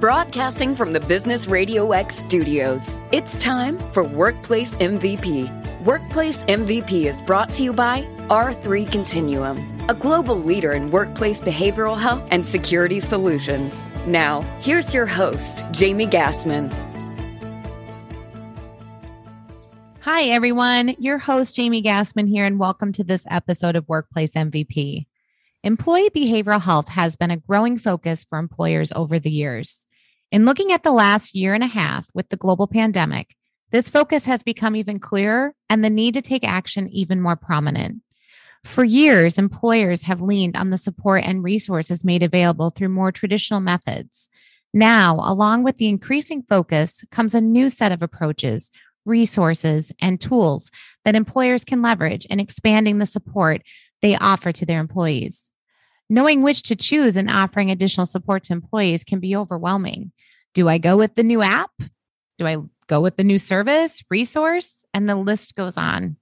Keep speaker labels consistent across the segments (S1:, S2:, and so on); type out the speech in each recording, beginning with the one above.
S1: Broadcasting from the Business Radio X studios, it's time for Workplace MVP. Workplace MVP is brought to you by R3 Continuum, a global leader in workplace behavioral health and security solutions. Now, here's your host, Jamie Gassmann.
S2: Hi, everyone. Your host, Jamie Gassmann, here, and welcome to this episode of Workplace MVP. Employee behavioral health has been a growing focus for employers over the years. In looking at the last year and a half with the global pandemic, this focus has become even clearer and the need to take action even more prominent. For years, employers have leaned on the support and resources made available through more traditional methods. Now, along with the increasing focus, comes a new set of approaches resources, and tools that employers can leverage in expanding the support they offer to their employees. Knowing which to choose and offering additional support to employees can be overwhelming. Do I go with the new app? Do I go with the new service, resource? And the list goes on.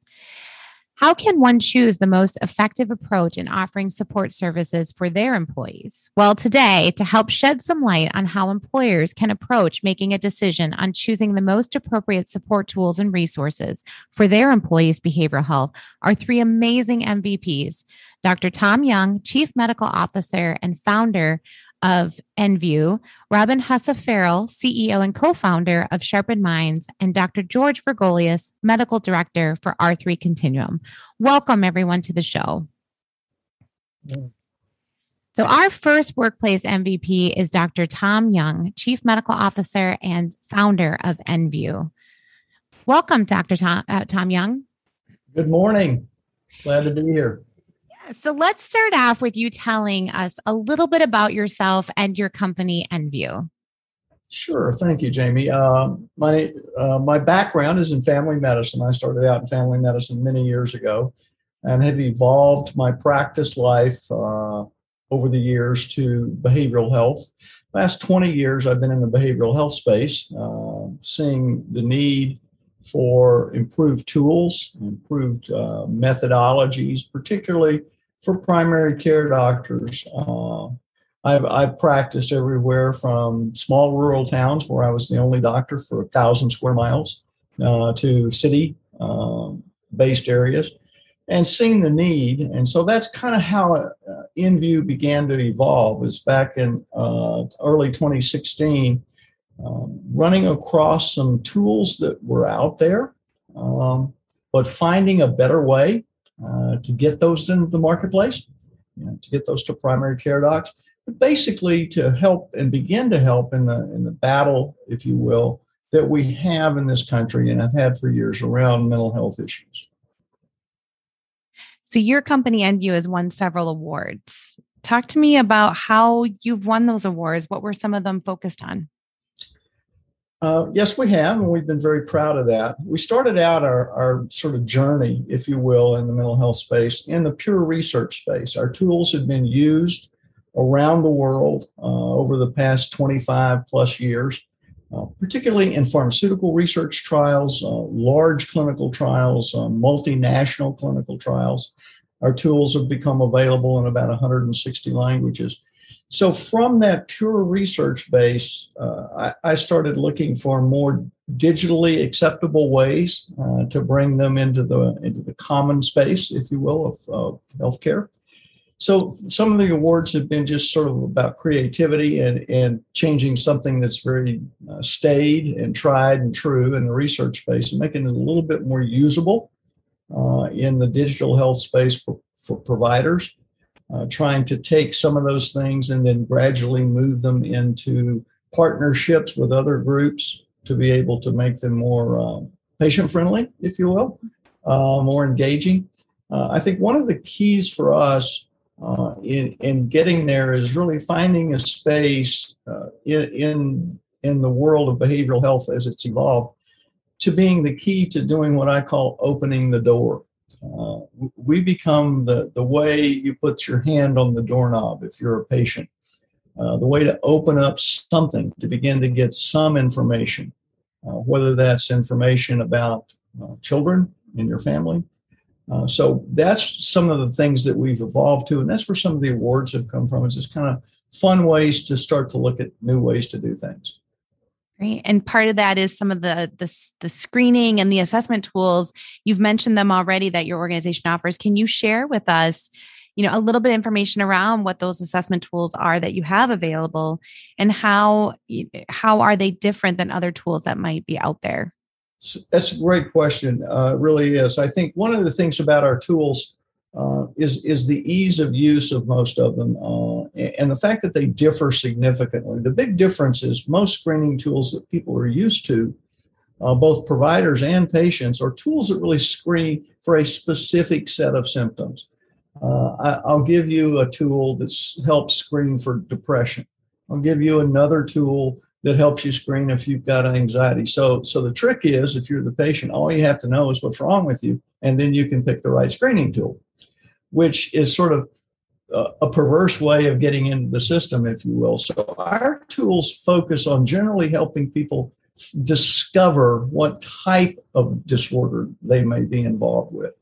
S2: How can one choose the most effective approach in offering support services for their employees? Well, today, to help shed some light on how employers can approach making a decision on choosing the most appropriate support tools and resources for their employees' behavioral health are three amazing MVPs. Dr. Tom Young, Chief Medical Officer and founder of NView, Robin Hussa Farrell, CEO and co founder of Sharpen Minds, and Dr. George Vergolias, Medical Director for R3 Continuum. Welcome, everyone, to the show. So, our first workplace MVP is Dr. Tom Young, Chief Medical Officer and founder of NView. Welcome, Dr. Tom, uh, Tom Young.
S3: Good morning. Glad to be here.
S2: So let's start off with you telling us a little bit about yourself and your company, NView.
S3: Sure, thank you, Jamie. Uh, my uh, my background is in family medicine. I started out in family medicine many years ago, and have evolved my practice life uh, over the years to behavioral health. Last 20 years, I've been in the behavioral health space, uh, seeing the need for improved tools, improved uh, methodologies, particularly for primary care doctors. Uh, I've, I've practiced everywhere from small rural towns where I was the only doctor for a thousand square miles uh, to city um, based areas and seeing the need. And so that's kind of how uh, NView began to evolve. Is back in uh, early 2016, um, running across some tools that were out there, um, but finding a better way uh, to get those into the marketplace, you know, to get those to primary care docs, but basically to help and begin to help in the in the battle, if you will, that we have in this country and have had for years around mental health issues.
S2: So your company NView has won several awards. Talk to me about how you've won those awards. What were some of them focused on?
S3: Uh, yes, we have, and we've been very proud of that. We started out our, our sort of journey, if you will, in the mental health space in the pure research space. Our tools have been used around the world uh, over the past 25 plus years, uh, particularly in pharmaceutical research trials, uh, large clinical trials, uh, multinational clinical trials. Our tools have become available in about 160 languages. So from that pure research base, uh, I, I, started looking for more digitally acceptable ways uh, to bring them into the into the common space, if you will, of, of healthcare. So some of the awards have been just sort of about creativity and, and changing something that's very uh, staid and tried and true in the research space and making it a little bit more usable uh, in the digital health space for, for providers uh, trying to take some of those things and then gradually move them into partnerships with other groups to be able to make them more um, patient friendly, if you will, uh, more engaging. Uh, I think one of the keys for us uh, in, in getting there is really finding a space uh, in, in, in the world of behavioral health as it's evolved to being the key to doing what I call opening the door. Uh, we become the, the way you put your hand on the doorknob if you're a patient, uh, the way to open up something to begin to get some information, uh, whether that's information about uh, children in your family. Uh, so that's some of the things that we've evolved to, and that's where some of the awards have come from. Is just kind of fun ways to start to look at new ways to do things.
S2: Great. And part of that is some of the, the the screening and the assessment tools. You've mentioned them already that your organization offers. Can you share with us, you know, a little bit of information around what those assessment tools are that you have available and how how are they different than other tools that might be out there?
S3: That's a great question. Uh, really is. I think one of the things about our tools uh, is is the ease of use of most of them, uh, and the fact that they differ significantly. The big difference is most screening tools that people are used to, uh, both providers and patients, are tools that really screen for a specific set of symptoms. Uh, I, will give you a tool that helps screen for depression. I'll give you another tool that helps you screen if you've got anxiety. So, so the trick is, if you're the patient, all you have to know is what's wrong with you, and then you can pick the right screening tool which is sort of a, perverse way of getting into the system, if you will. So our tools focus on generally helping people discover what type of disorder they may be involved with.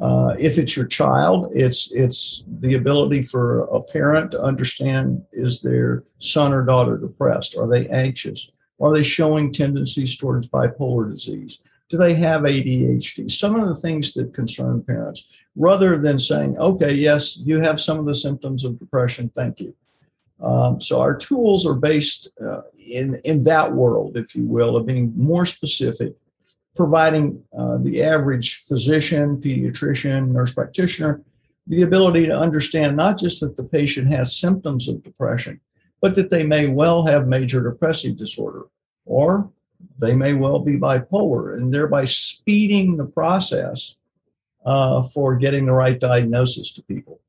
S3: Uh, if it's your child, it's it's the ability for a parent to understand is their son or daughter depressed? Are they anxious? Are they showing tendencies towards bipolar disease? Do they have ADHD? Some of the things that concern parents rather than saying, okay, yes, you have some of the symptoms of depression, thank you. Um, so our tools are based uh, in, in that world, if you will, of being more specific, providing uh, the average physician, pediatrician, nurse practitioner the ability to understand not just that the patient has symptoms of depression, but that they may well have major depressive disorder or they may well be bipolar, and thereby speeding the process uh, for getting the right diagnosis to people.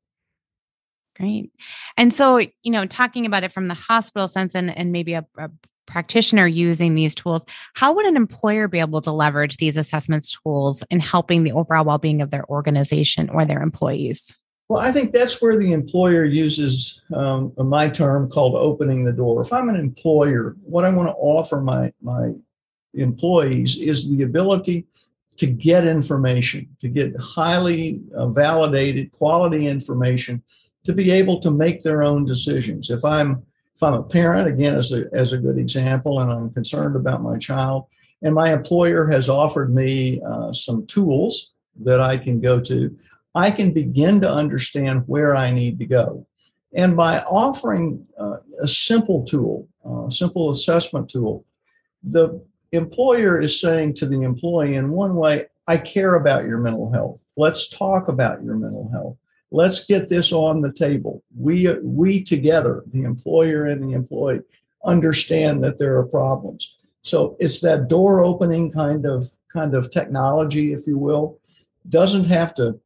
S2: Great. And so, you know, talking about it from the hospital sense and, and maybe a, a practitioner using these tools, how would an employer be able to leverage these assessments tools in helping the overall well being of their organization or their employees?
S3: Well, I think that's where the employer uses um, my term called opening the door. If I'm an employer, what I want to offer my, my employees is the ability to get information, to get highly uh, validated quality information, to be able to make their own decisions. If I'm if I'm a parent, again as a as a good example, and I'm concerned about my child, and my employer has offered me uh, some tools that I can go to, I can begin to understand where I need to go. And by offering uh, a simple tool, a uh, simple assessment tool, the employer is saying to the employee in one way, I care about your mental health. Let's talk about your mental health. Let's get this on the table. We we together, the employer and the employee, understand that there are problems. So it's that door opening kind of kind of technology, if you will. Doesn't have to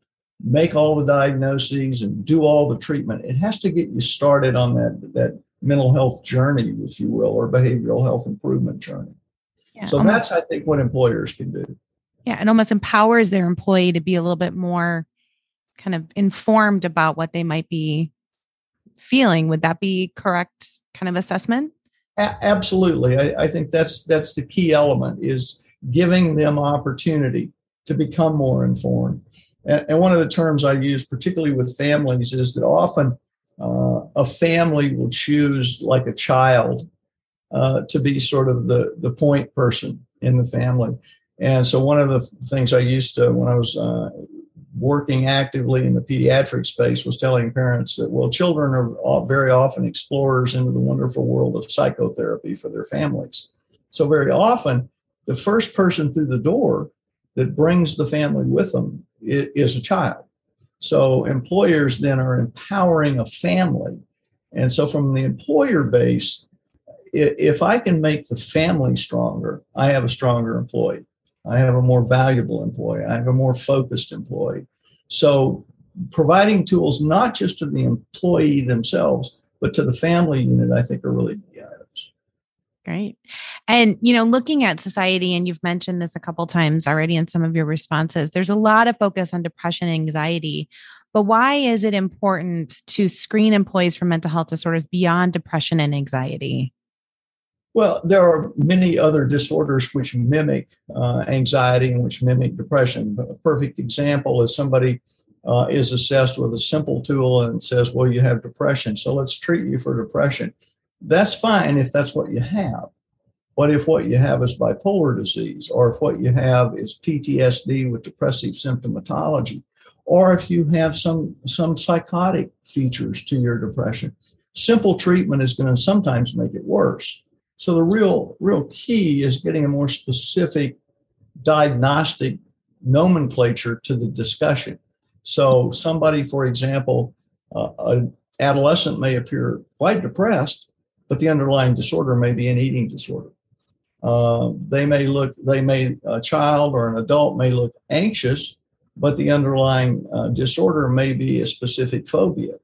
S3: make all the diagnoses and do all the treatment. It has to get you started on that that mental health journey, if you will, or behavioral health improvement journey. Yeah, so almost, that's, I think, what employers can do.
S2: Yeah, it almost empowers their employee to be a little bit more kind of informed about what they might be feeling. Would that be correct kind of assessment?
S3: A- absolutely. I, I think that's that's the key element is giving them opportunity to become more informed. And, and one of the terms I use, particularly with families, is that often uh, a family will choose like a child uh, to be sort of the, the point person in the family. And so, one of the things I used to, when I was uh, working actively in the pediatric space, was telling parents that, well, children are very often explorers into the wonderful world of psychotherapy for their families. So, very often, the first person through the door that brings the family with them is a child. So, employers then are empowering a family. And so, from the employer base, if I can make the family stronger, I have a stronger employee. I have a more valuable employee. I have a more focused employee. So, providing tools not just to the employee themselves, but to the family unit, I think are really key items.
S2: Great. And, you know, looking at society, and you've mentioned this a couple times already in some of your responses, there's a lot of focus on depression and anxiety. But why is it important to screen employees for mental health disorders beyond depression and anxiety?
S3: Well, there are many other disorders which mimic uh, anxiety and which mimic depression. A perfect example is somebody uh, is assessed with a simple tool and says, well, you have depression, so let's treat you for depression. That's fine if that's what you have. But if what you have is bipolar disease, or if what you have is PTSD with depressive symptomatology, or if you have some, some psychotic features to your depression, simple treatment is going to sometimes make it worse. So the real, real key is getting a more specific diagnostic nomenclature to the discussion. So somebody, for example, uh, an adolescent may appear quite depressed, but the underlying disorder may be an eating disorder. Uh, they may look, they may, a child or an adult may look anxious, but the underlying uh, disorder may be a specific phobia.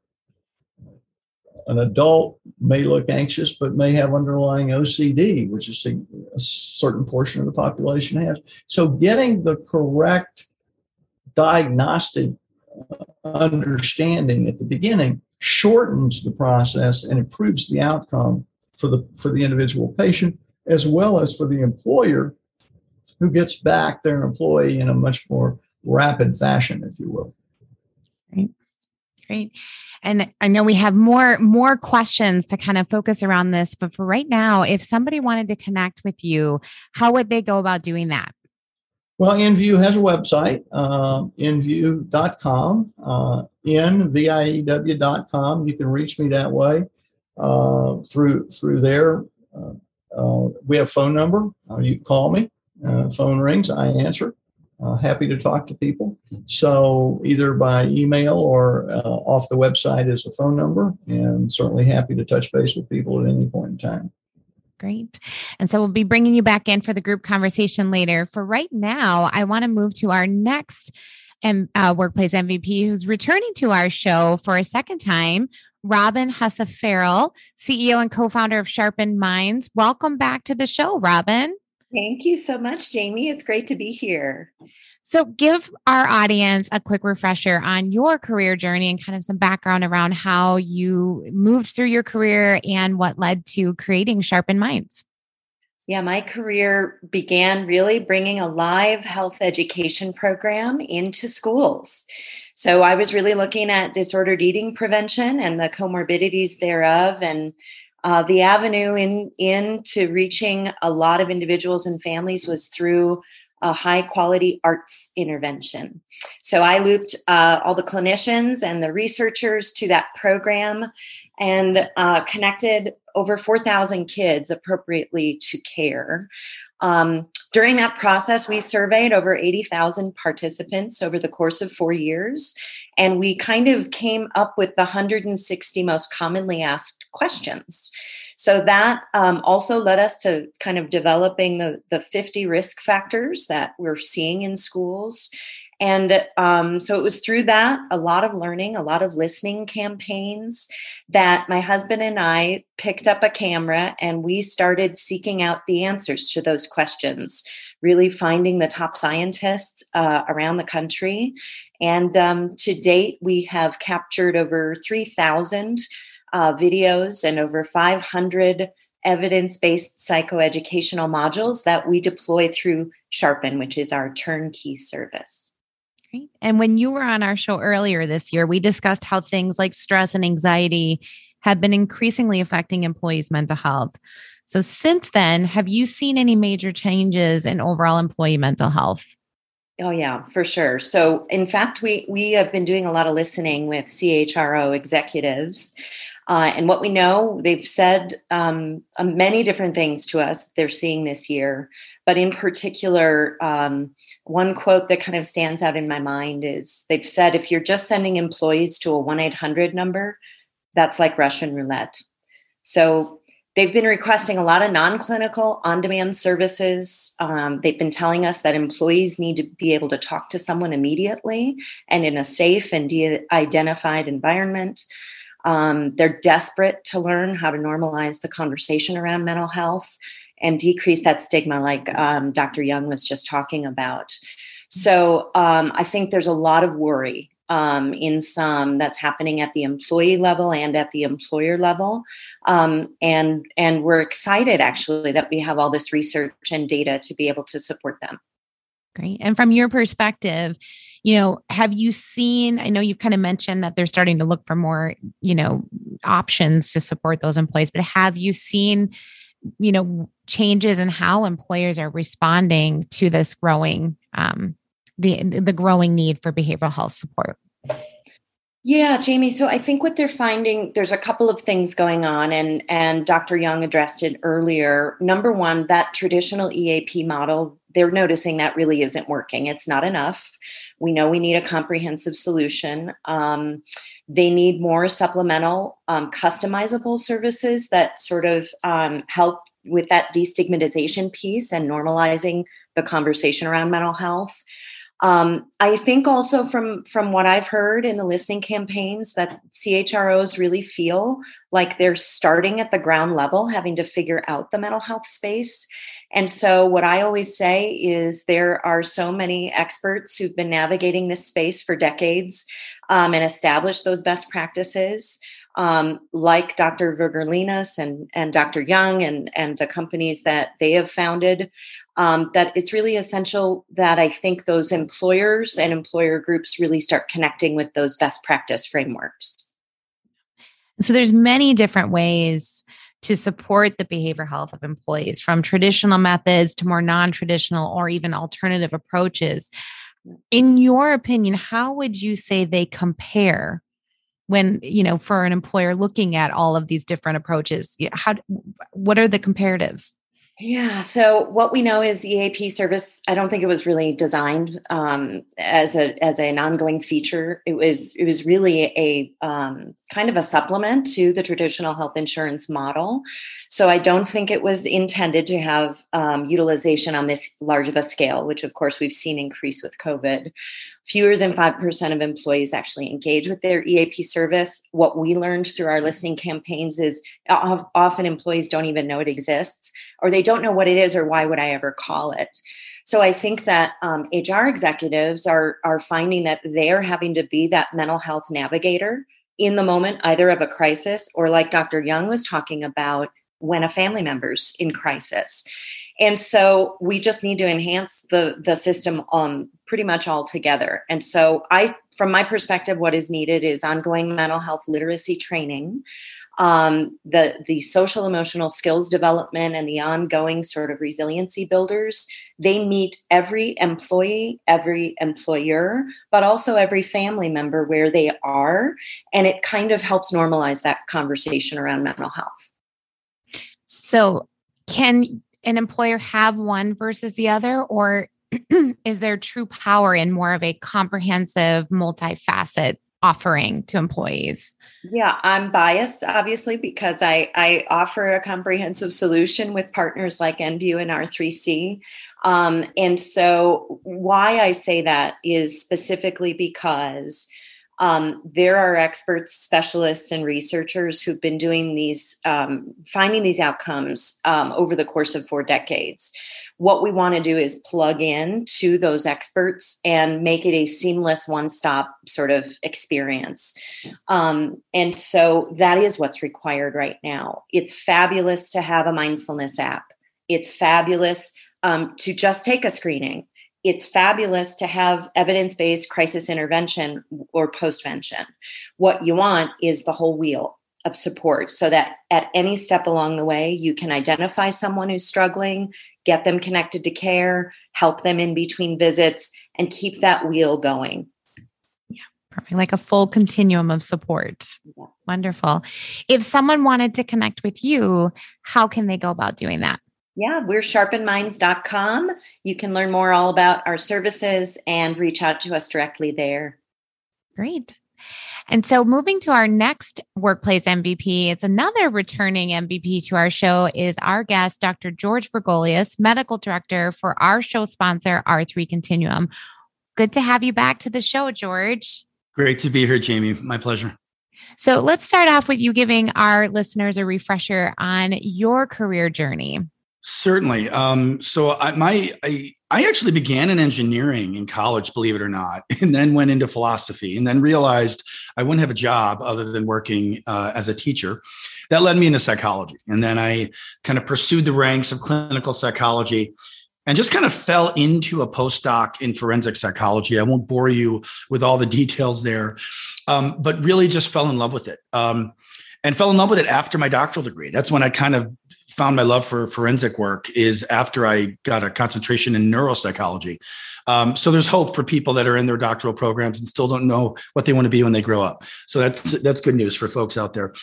S3: An adult may look anxious, but may have underlying OCD, which is a, a certain portion of the population has. So, getting the correct diagnostic understanding at the beginning shortens the process and improves the outcome for the for the individual patient as well as for the employer who gets back their employee in a much more rapid fashion, if you will.
S2: Great. Great. And I know we have more more questions to kind of focus around this, but for right now, if somebody wanted to connect with you, how would they go about doing that?
S3: Well, NView has a website, uh, inview.com, uh, nview.com. You can reach me that way uh, through through there. Uh, uh, we have phone number. Uh, you call me. Uh, phone rings. I answer. Uh, happy to talk to people. So either by email or uh, off the website is the phone number, and certainly happy to touch base with people at any point in time.
S2: Great. And so we'll be bringing you back in for the group conversation later. For right now, I want to move to our next uh, workplace MVP who's returning to our show for a second time. Robin Hussa Farrell, CEO and co founder of Sharpen Minds. Welcome back to the show, Robin.
S4: Thank you so much, Jamie. It's great to be here.
S2: So, give our audience a quick refresher on your career journey and kind of some background around how you moved through your career and what led to creating Sharpen Minds.
S4: Yeah, my career began really bringing a live health education program into schools. So I was really looking at disordered eating prevention and the comorbidities thereof and uh, the avenue in into reaching a lot of individuals and families was through a high quality arts intervention. So I looped uh, all the clinicians and the researchers to that program and uh, connected over 4,000 kids appropriately to care. Um, during that process, we surveyed over 80,000 participants over the course of four years, and we kind of came up with the 160 most commonly asked questions. So that um, also led us to kind of developing the, the 50 risk factors that we're seeing in schools. And um, so it was through that, a lot of learning, a lot of listening campaigns, that my husband and I picked up a camera and we started seeking out the answers to those questions, really finding the top scientists uh, around the country. And um, to date, we have captured over 3,000 uh, videos and over 500 evidence based psychoeducational modules that we deploy through Sharpen, which is our turnkey service.
S2: Great. And when you were on our show earlier this year, we discussed how things like stress and anxiety have been increasingly affecting employees' mental health. So, since then, have you seen any major changes in overall employee mental health?
S4: Oh yeah, for sure. So in fact, we we have been doing a lot of listening with CHRO executives uh, and what we know, they've said um, uh, many different things to us they're seeing this year. But in particular, um, one quote that kind of stands out in my mind is they've said if you're just sending employees to a 1 800 number, that's like Russian roulette. So they've been requesting a lot of non clinical on demand services. Um, they've been telling us that employees need to be able to talk to someone immediately and in a safe and de identified environment. Um, they're desperate to learn how to normalize the conversation around mental health and decrease that stigma, like um, Dr. Young was just talking about. So um, I think there's a lot of worry um, in some that's happening at the employee level and at the employer level, um, and and we're excited actually that we have all this research and data to be able to support them.
S2: Great. And from your perspective, you know, have you seen? I know you've kind of mentioned that they're starting to look for more, you know, options to support those employees, but have you seen, you know, changes in how employers are responding to this growing, um, the the growing need for behavioral health support?
S4: Yeah, Jamie. So I think what they're finding, there's a couple of things going on, and and Dr. Young addressed it earlier. Number one, that traditional EAP model, they're noticing that really isn't working. It's not enough. We know we need a comprehensive solution. Um, they need more supplemental, um, customizable services that sort of um, help with that destigmatization piece and normalizing the conversation around mental health. Um, I think also from from what I've heard in the listening campaigns that CHROs really feel like they're starting at the ground level, having to figure out the mental health space. And so, what I always say is there are so many experts who've been navigating this space for decades um, and established those best practices. Um, like Dr. Vergolias and, and Dr. Young and, and the companies that they have founded, um, that it's really essential that I think those employers and employer groups really start connecting with those best practice frameworks.
S2: So there's many different ways to support the behavioral health of employees from traditional methods to more non-traditional or even alternative approaches. In your opinion, how would you say they compare when, you know, for an employer looking at all of these different approaches? How what are the comparatives?
S4: Yeah. So what we know is the EAP service. I don't think it was really designed um, as a as an ongoing feature. It was it was really a um, kind of a supplement to the traditional health insurance model. So I don't think it was intended to have um, utilization on this large of a scale, which of course we've seen increase with COVID fewer than 5% of employees actually engage with their EAP service. What we learned through our listening campaigns is often employees don't even know it exists, or they don't know what it is, or why would I ever call it. So I think that um, HR executives are, are finding that they're having to be that mental health navigator in the moment, either of a crisis or, like Dr. Young was talking about, when a family member's in crisis. And so we just need to enhance the the system um, pretty much all together. And so I, from my perspective, what is needed is ongoing mental health literacy training, um, the the social emotional skills development, and the ongoing sort of resiliency builders. They meet every employee, every employer, but also every family member where they are, and it kind of helps normalize that conversation around mental health.
S2: So, can an employer have one versus the other, or is there true power in more of a comprehensive, multifaceted offering to employees?
S4: Yeah, I'm biased, obviously, because I, I offer a comprehensive solution with partners like NView and R3C. Um, and so, why I say that is specifically because um, there are experts, specialists, and researchers who've been doing these, um, finding these outcomes um, over the course of four decades. What we want to do is plug in to those experts and make it a seamless one stop sort of experience. Um, and so that is what's required right now. It's fabulous to have a mindfulness app, it's fabulous um, to just take a screening it's fabulous to have evidence based crisis intervention or postvention. What you want is the whole wheel of support so that at any step along the way, you can identify someone who's struggling, get them connected to care, help them in between visits, and keep that wheel going.
S2: Yeah, perfect. Like a full continuum of support. Yeah. Wonderful. If someone wanted to connect with you, how can they go about doing that?
S4: Yeah, we're sharpenminds.com. You can learn more all about our services and reach out to us directly there.
S2: Great. And so moving to our next workplace MVP, it's another returning MVP to our show is our guest, Dr. George Vergolias, medical director for our show sponsor, R3 Continuum. Good to have you back to the show, George.
S5: Great to be here, Jamie. My pleasure.
S2: So let's start off with you giving our listeners a refresher on your career journey.
S5: Certainly. Um, so I, my I, I actually began in engineering in college, believe it or not, and then went into philosophy, and then realized I wouldn't have a job other than working uh, as a teacher. That led me into psychology, and then I kind of pursued the ranks of clinical psychology. and just kind of fell into a postdoc in forensic psychology. I won't bore you with all the details there, um, but really just fell in love with it. Um, and fell in love with it after my doctoral degree. That's when I kind of found my love for forensic work is after I got a concentration in neuropsychology. Um, so there's hope for people that are in their doctoral programs and still don't know what they want to be when they grow up. So that's that's good news for folks out there.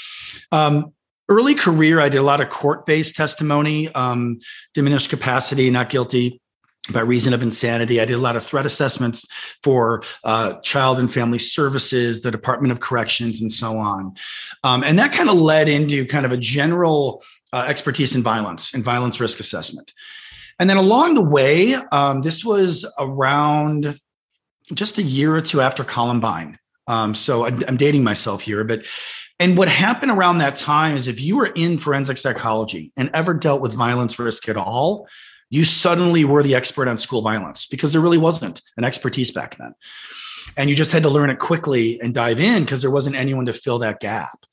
S5: Um, early career, I did a lot of court-based testimony, um, diminished capacity, not guilty by reason of insanity. I did a lot of threat assessments for uh, child and family services, the Department of Corrections, and so on. Um, and that kind of led into kind of a general uh, expertise in violence and violence risk assessment. And then along the way, um, this was around just a year or two after Columbine. Um, so I'm, I'm dating myself here, but and what happened around that time is if you were in forensic psychology and ever dealt with violence risk at all, you suddenly were the expert on school violence because there really wasn't an expertise back then. And you just had to learn it quickly and dive in because there wasn't anyone to fill that gap.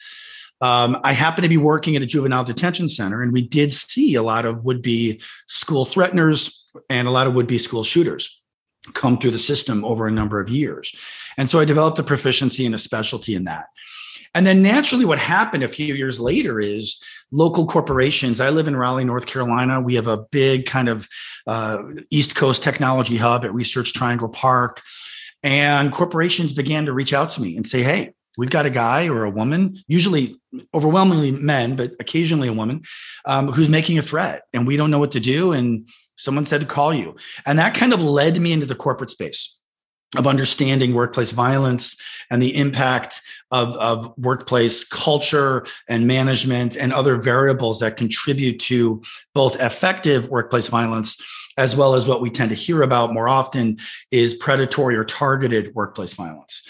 S5: Um, I happened to be working at a juvenile detention center, and we did see a lot of would be school threateners and a lot of would be school shooters come through the system over a number of years. And so I developed a proficiency and a specialty in that. And then naturally, what happened a few years later is local corporations. I live in Raleigh, North Carolina. We have a big kind of uh, East Coast technology hub at Research Triangle Park. And corporations began to reach out to me and say, hey, we've got a guy or a woman, usually overwhelmingly men, but occasionally a woman, um, who's making a threat and we don't know what to do. And someone said to call you. And that kind of led me into the corporate space of understanding workplace violence and the impact of, of workplace culture and management and other variables that contribute to both effective workplace violence as well as what we tend to hear about more often is predatory or targeted workplace violence.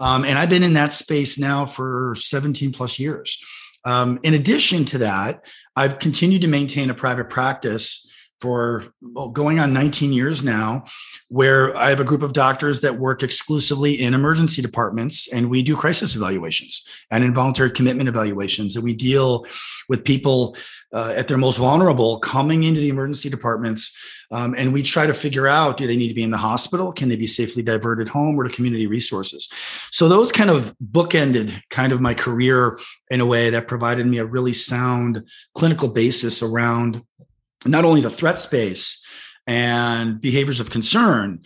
S5: Um, and I've been in that space now for 17 plus years. Um, in addition to that, I've continued to maintain a private practice for going on 19 years now, where I have a group of doctors that work exclusively in emergency departments and we do crisis evaluations and involuntary commitment evaluations. And we deal with people uh, at their most vulnerable coming into the emergency departments. Um, and we try to figure out do they need to be in the hospital? Can they be safely diverted home or to community resources? So those kind of bookended kind of my career in a way that provided me a really sound clinical basis around not only the threat space and behaviors of concern,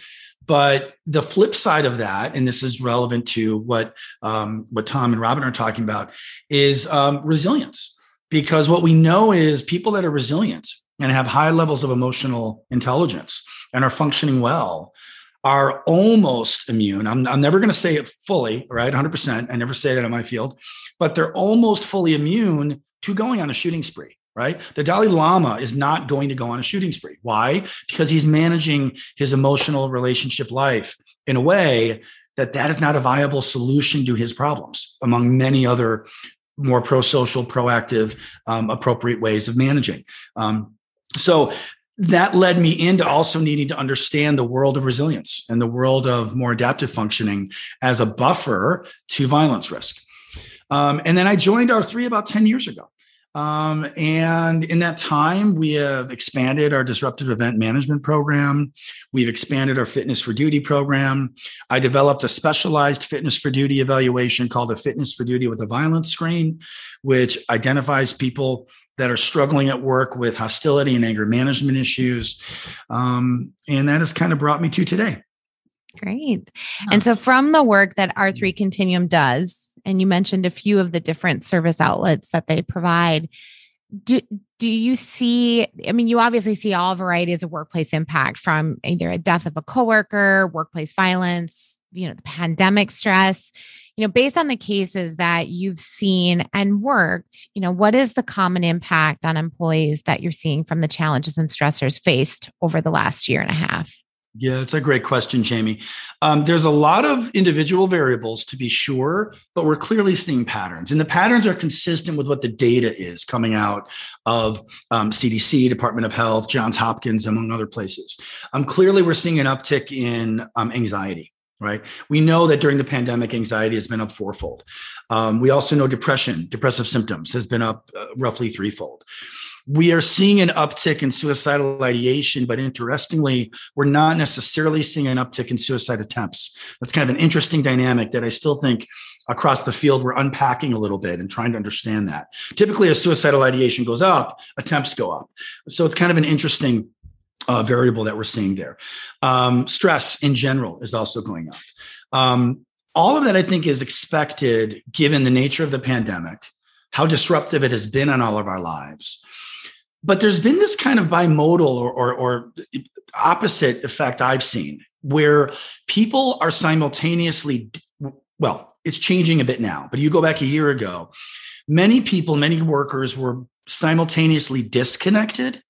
S5: but the flip side of that, and this is relevant to what um, what Tom and Robin are talking about, is um, resilience. Because what we know is people that are resilient and have high levels of emotional intelligence and are functioning well are almost immune. I'm, I'm never going to say it fully, right? 100%. I never say that in my field, but they're almost fully immune to going on a shooting spree right? The Dalai Lama is not going to go on a shooting spree. Why? Because he's managing his emotional relationship life in a way that that is not a viable solution to his problems, among many other more pro-social, proactive, um, appropriate ways of managing. Um, so that led me into also needing to understand the world of resilience and the world of more adaptive functioning as a buffer to violence risk. Um, and then I joined R3 about 10 years ago. Um, and in that time, we have expanded our disruptive event management program. We've expanded our fitness for duty program. I developed a specialized fitness for duty evaluation called a fitness for duty with a violence screen, which identifies people that are struggling at work with hostility and anger management issues. Um, and that has kind of brought me to today.
S2: Great. And so, from the work that R3 Continuum does, and you mentioned a few of the different service outlets that they provide. Do do you see i mean you obviously see all varieties of workplace impact from either a death of a coworker workplace violence you know the pandemic stress. You know based on the cases that you've seen and worked you know what is the common impact on employees that you're seeing from the challenges and stressors faced over the last year and a half
S5: yeah, it's a great question, Jamie. Um, there's a lot of individual variables to be sure, but we're clearly seeing patterns. And the patterns are consistent with what the data is coming out of um, CDC, Department of Health, Johns Hopkins, among other places. Um, clearly, we're seeing an uptick in um, anxiety. Right. We know that during the pandemic, anxiety has been up fourfold. Um, we also know depression, depressive symptoms has been up uh, roughly threefold. We are seeing an uptick in suicidal ideation, but interestingly, we're not necessarily seeing an uptick in suicide attempts. That's kind of an interesting dynamic that I still think across the field we're unpacking a little bit and trying to understand that. Typically, as suicidal ideation goes up, attempts go up. So it's kind of an interesting uh, variable that we're seeing there. Um, stress in general is also going up. Um, all of that, I think, is expected given the nature of the pandemic, how disruptive it has been on all of our lives. But there's been this kind of bimodal or, or, or opposite effect I've seen where people are simultaneously, well, it's changing a bit now, but you go back a year ago, many people, many workers were simultaneously disconnected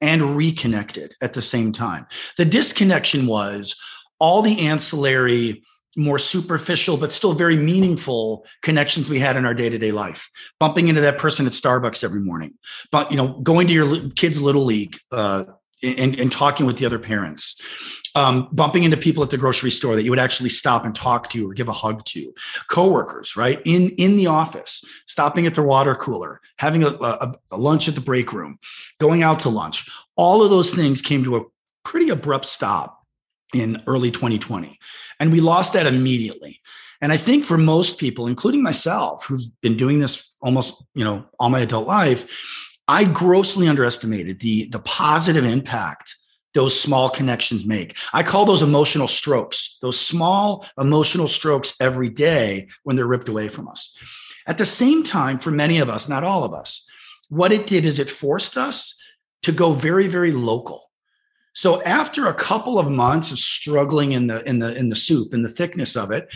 S5: and reconnected at the same time. The disconnection was all the ancillary more superficial but still very meaningful connections we had in our day-to-day life. Bumping into that person at starbucks every morning. But you know going to your kids little league uh, and, and talking with the other parents. Um, bumping into people at the grocery store that you would actually stop and talk to or give a hug to. Coworkers right? In in the office stopping at the water cooler having a, a, a lunch at the break room going out to lunch. All of those things came to a pretty abrupt stop in early 2020. And we lost that immediately. And I think for most people, including myself, who's been doing this almost, you know, all my adult life, I grossly underestimated the, the positive impact those small connections make. I call those emotional strokes, those small emotional strokes every day when they're ripped away from us. At the same time, for many of us, not all of us, what it did is it forced us to go very, very local so after a couple of months of struggling in the in the in the soup in the thickness of it,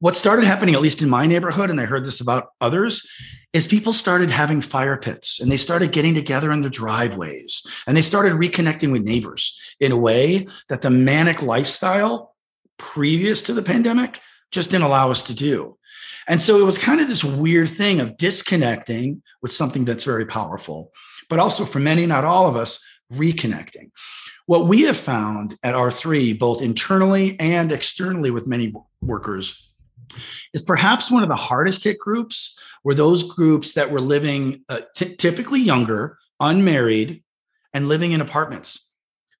S5: what started happening, at least in my neighborhood, and I heard this about others, is people started having fire pits and they started getting together in their driveways and they started reconnecting with neighbors in a way that the manic lifestyle previous to the pandemic just didn't allow us to do. And so it was kind of this weird thing of disconnecting with something that's very powerful, but also for many, not all of us, reconnecting. What we have found at R3, both internally and externally with many workers, is perhaps one of the hardest hit groups were those groups that were living uh, t- typically younger, unmarried, and living in apartments.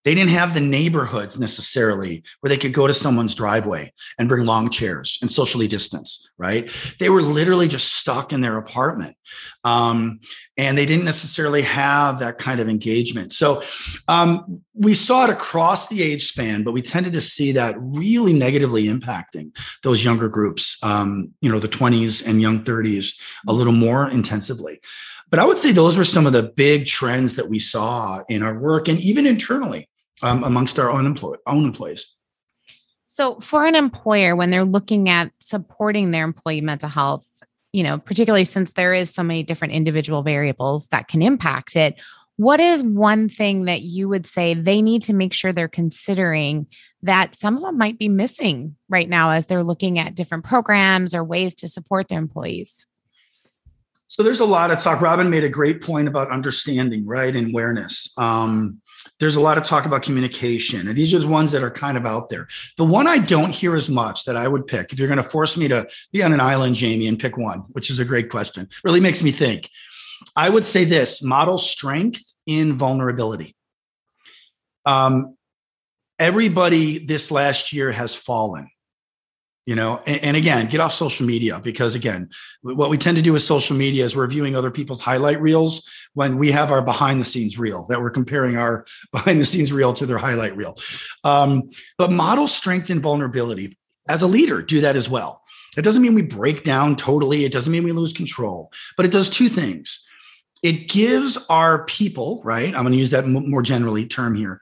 S5: They didn't have the neighborhoods necessarily where they could go to someone's driveway and bring long chairs and socially distance, right? They were literally just stuck in their apartment. Um, and they didn't necessarily have that kind of engagement. So um, we saw it across the age span, but we tended to see that really negatively impacting those younger groups, um, you know, the 20s and young 30s a little more intensively. But I would say those were some of the big trends that we saw in our work and even internally um, amongst our own, employ- own employees.
S2: So, for an employer, when they're looking at supporting their employee mental health, you know, particularly since there is so many different individual variables that can impact it, what is one thing that you would say they need to make sure they're considering that some of them might be missing right now as they're looking at different programs or ways to support their employees?
S5: So there's a lot of talk. Robin made a great point about understanding, right, and awareness. Um, there's a lot of talk about communication, and these are the ones that are kind of out there. The one I don't hear as much that I would pick, if you're going to force me to be on an island, Jamie, and pick one, which is a great question, really makes me think. I would say this: model strength in vulnerability. Um, everybody this last year has fallen you know and, and, again get off social media because again what we tend to do with social media is we're viewing other people's highlight reels when we have our behind the scenes reel that we're comparing our behind the scenes reel to their highlight reel. Um, but model strength and vulnerability. As a leader do that as well. It doesn't mean we break down totally. It doesn't mean we lose control but it does two things. It gives our people right? I'm going to use that more generally term here.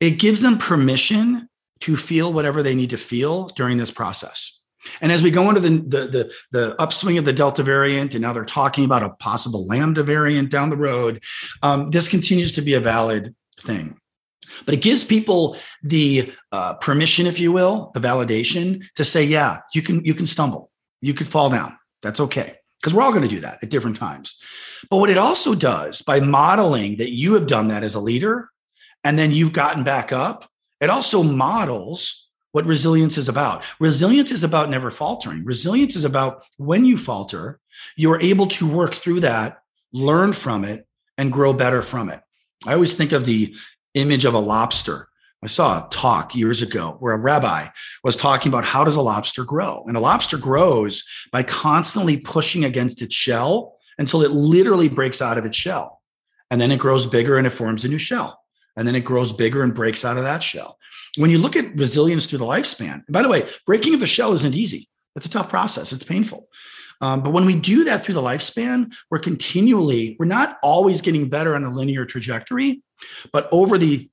S5: It gives them permission to feel whatever they need to feel during this process. And as we go into the, the, the, the, upswing of the Delta variant, and now they're talking about a possible Lambda variant down the road, um, this continues to be a valid thing. But it gives people the uh, permission, if you will, the validation to say, yeah, you can you can stumble, you could fall down. That's okay because we're all going to do that at different times. But what it also does by modeling that you have done that as a leader, and then you've gotten back up, it also models what resilience is about. Resilience is about never faltering. Resilience is about when you falter, you're able to work through that, learn from it, and grow better from it. I always think of the image of a lobster. I saw a talk years ago where a rabbi was talking about how does a lobster grow? And a lobster grows by constantly pushing against its shell until it literally breaks out of its shell. And then it grows bigger and it forms a new shell. And then it grows bigger and breaks out of that shell. When you look at resilience through the lifespan, by the way, breaking of the shell isn't easy. It's a tough process. It's painful. Um, but when we do that through the lifespan, we're continually, we're not always getting better on a linear trajectory, but over the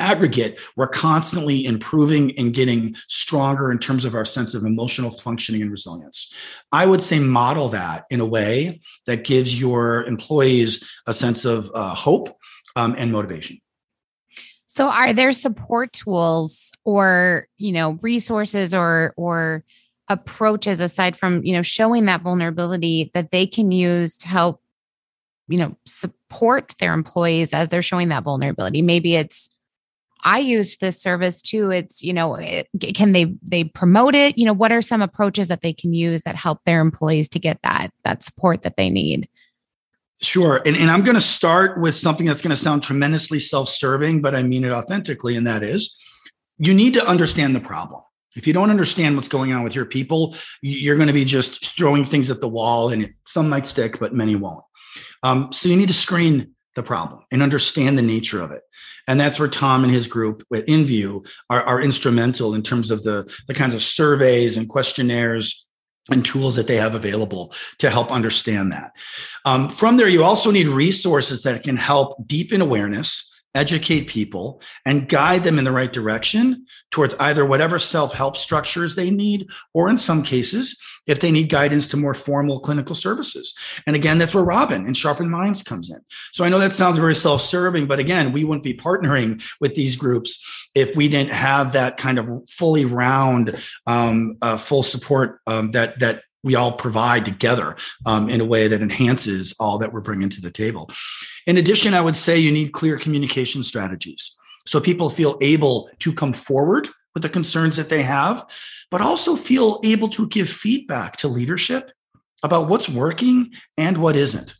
S5: aggregate, we're constantly improving and getting stronger in terms of our sense of emotional functioning and resilience. I would say model that in a way that gives your employees a sense of uh, hope um, and motivation.
S2: So are there support tools or, you know, resources or or approaches aside from, you know, showing that vulnerability that they can use to help you know, support their employees as they're showing that vulnerability? Maybe it's I use this service too. It's, you know, eh, it, can they they promote it? You know, what are some approaches that they can use that help their employees to get that that support that they need?
S5: Sure. And, and I'm going to start with something that's going to sound tremendously self serving, but I mean it authentically. And that is you need to understand the problem. If you don't understand what's going on with your people, you're going to be just throwing things at the wall and some might stick, but many won't. Um, so you need to screen the problem and understand the nature of it. And that's where Tom and his group at NView are, are instrumental in terms of the, the kinds of surveys and questionnaires and tools that they have available to help understand that. Um, from there, you also need resources that can help deepen awareness, educate people, and guide them in the right direction towards either whatever self help structures they need, or in some cases, if they need guidance to more formal clinical services. And again, that's where Robin and Sharpen Minds comes in. So I know that sounds very self serving, but again, we wouldn't be partnering with these groups if we didn't have that kind of fully round, um, uh, full support um, that that we all provide together um, in a way that enhances all that we're bringing to the table. In addition, I would say you need clear communication strategies so people feel able to come forward with the concerns that they have, but also feel able to give feedback to leadership about what's working and what isn't.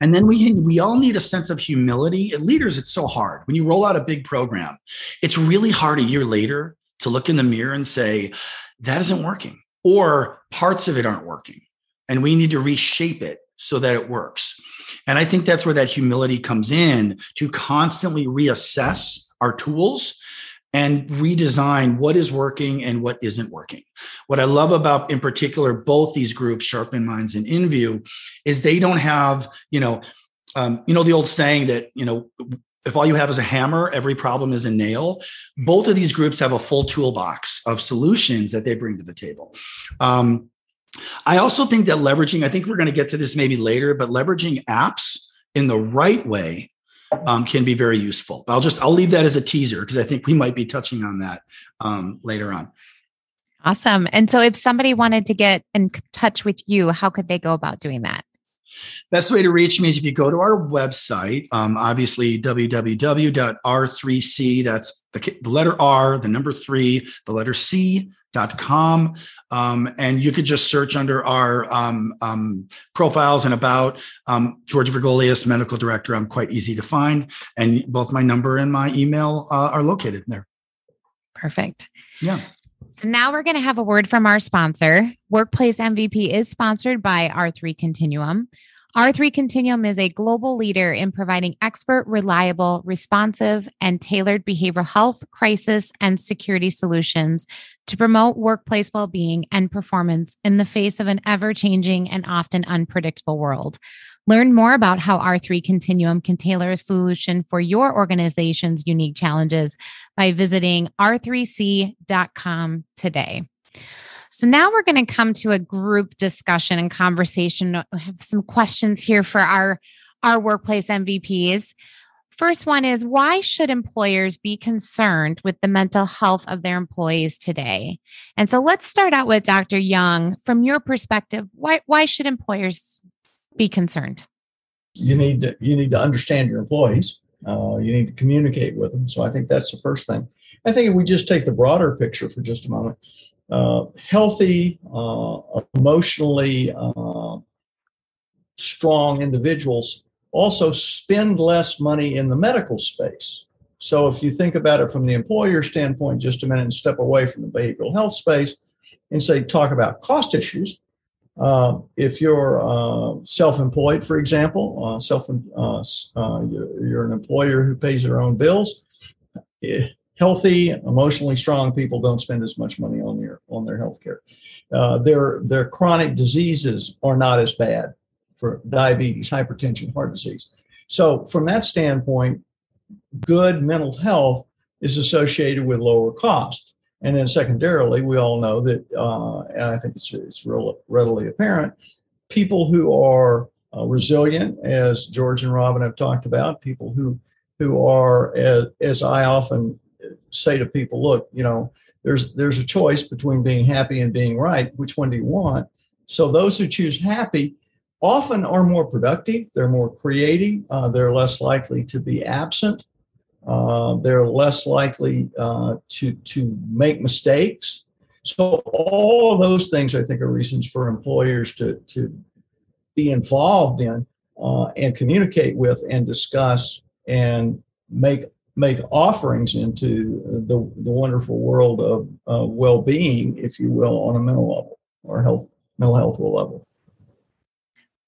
S5: And then we we all need a sense of humility. And leaders, it's so hard. When you roll out a big program, it's really hard a year later to look in the mirror and say, that isn't working or parts of it aren't working and we need to reshape it so that it works and i think that's where that humility comes in to constantly reassess our tools and redesign what is working and what isn't working. What I love about, in particular, both these groups, Sharpen Minds and NView, is they don't have, you know, um, you know the old saying that you know if all you have is a hammer, every problem is a nail. Both of these groups have a full toolbox of solutions that they bring to the table. Um, I also think that leveraging, I think we're going to get to this maybe later, but leveraging apps in the right way um, can be very useful. I'll just, I'll leave that as a teaser because I think we might be touching on that um, later on.
S2: Awesome. And so if somebody wanted to get in touch with you, how could they go about doing that?
S5: Best way to reach me is if you go to our website, um, obviously www.r3c, that's the, the letter R, the number three, the letter C, dot com um, and you could just search under our um, um, profiles and about um, george Vergolias medical director i'm quite easy to find and both my number and my email uh, are located there
S2: perfect
S5: yeah
S2: so now we're going to have a word from our sponsor. Workplace MVP is sponsored by R3 Continuum. R3 Continuum is a global leader in providing expert, reliable, responsive, and tailored behavioral health, crisis, and security solutions to promote workplace well being and performance in the face of an ever changing and often unpredictable world. Learn more about how R3 Continuum can tailor a solution for your organization's unique challenges by visiting r3c.com today. So now we're going to come to a group discussion and conversation. We have some questions here for our our workplace MVPs. First one is why should employers be concerned with the mental health of their employees today? And so let's start out with Dr. Young. From your perspective, why why should employers be concerned?
S3: You need to you need to understand your employees. Uh, you need to communicate with them. So I think that's the first thing. I think if we just take the broader picture for just a moment, healthy, uh, emotionally uh, strong individuals also spend less money in the medical space. So if you think about it from the employer standpoint, just a minute and step away from the behavioral health space and say, talk about cost issues. Uh, if you're uh, self-employed, for example, uh, self, uh, uh, you're, you're, an employer who pays their own bills. Eh, healthy, emotionally strong people don't spend as much money on their on their health care. Uh, their their chronic diseases are not as bad for diabetes, hypertension, heart disease. So from that standpoint, good mental health is associated with lower cost. And then secondarily, we all know that, uh, and I think it's, it's real, readily apparent, people who are uh, resilient, as George and Robin have talked about, people who who are, as, as I often say to people, look, you know, there's there's a choice between being happy and being right. Which one do you want? So those who choose happy often are more productive. They're more creative. Uh, they're less likely to be absent. Uh, they're less likely uh, to to make mistakes. So all those things, I think, are reasons for employers to to be involved in uh, and communicate with and discuss and make make offerings into the the wonderful world of uh, well being, if you will, on a mental level or health mental health level.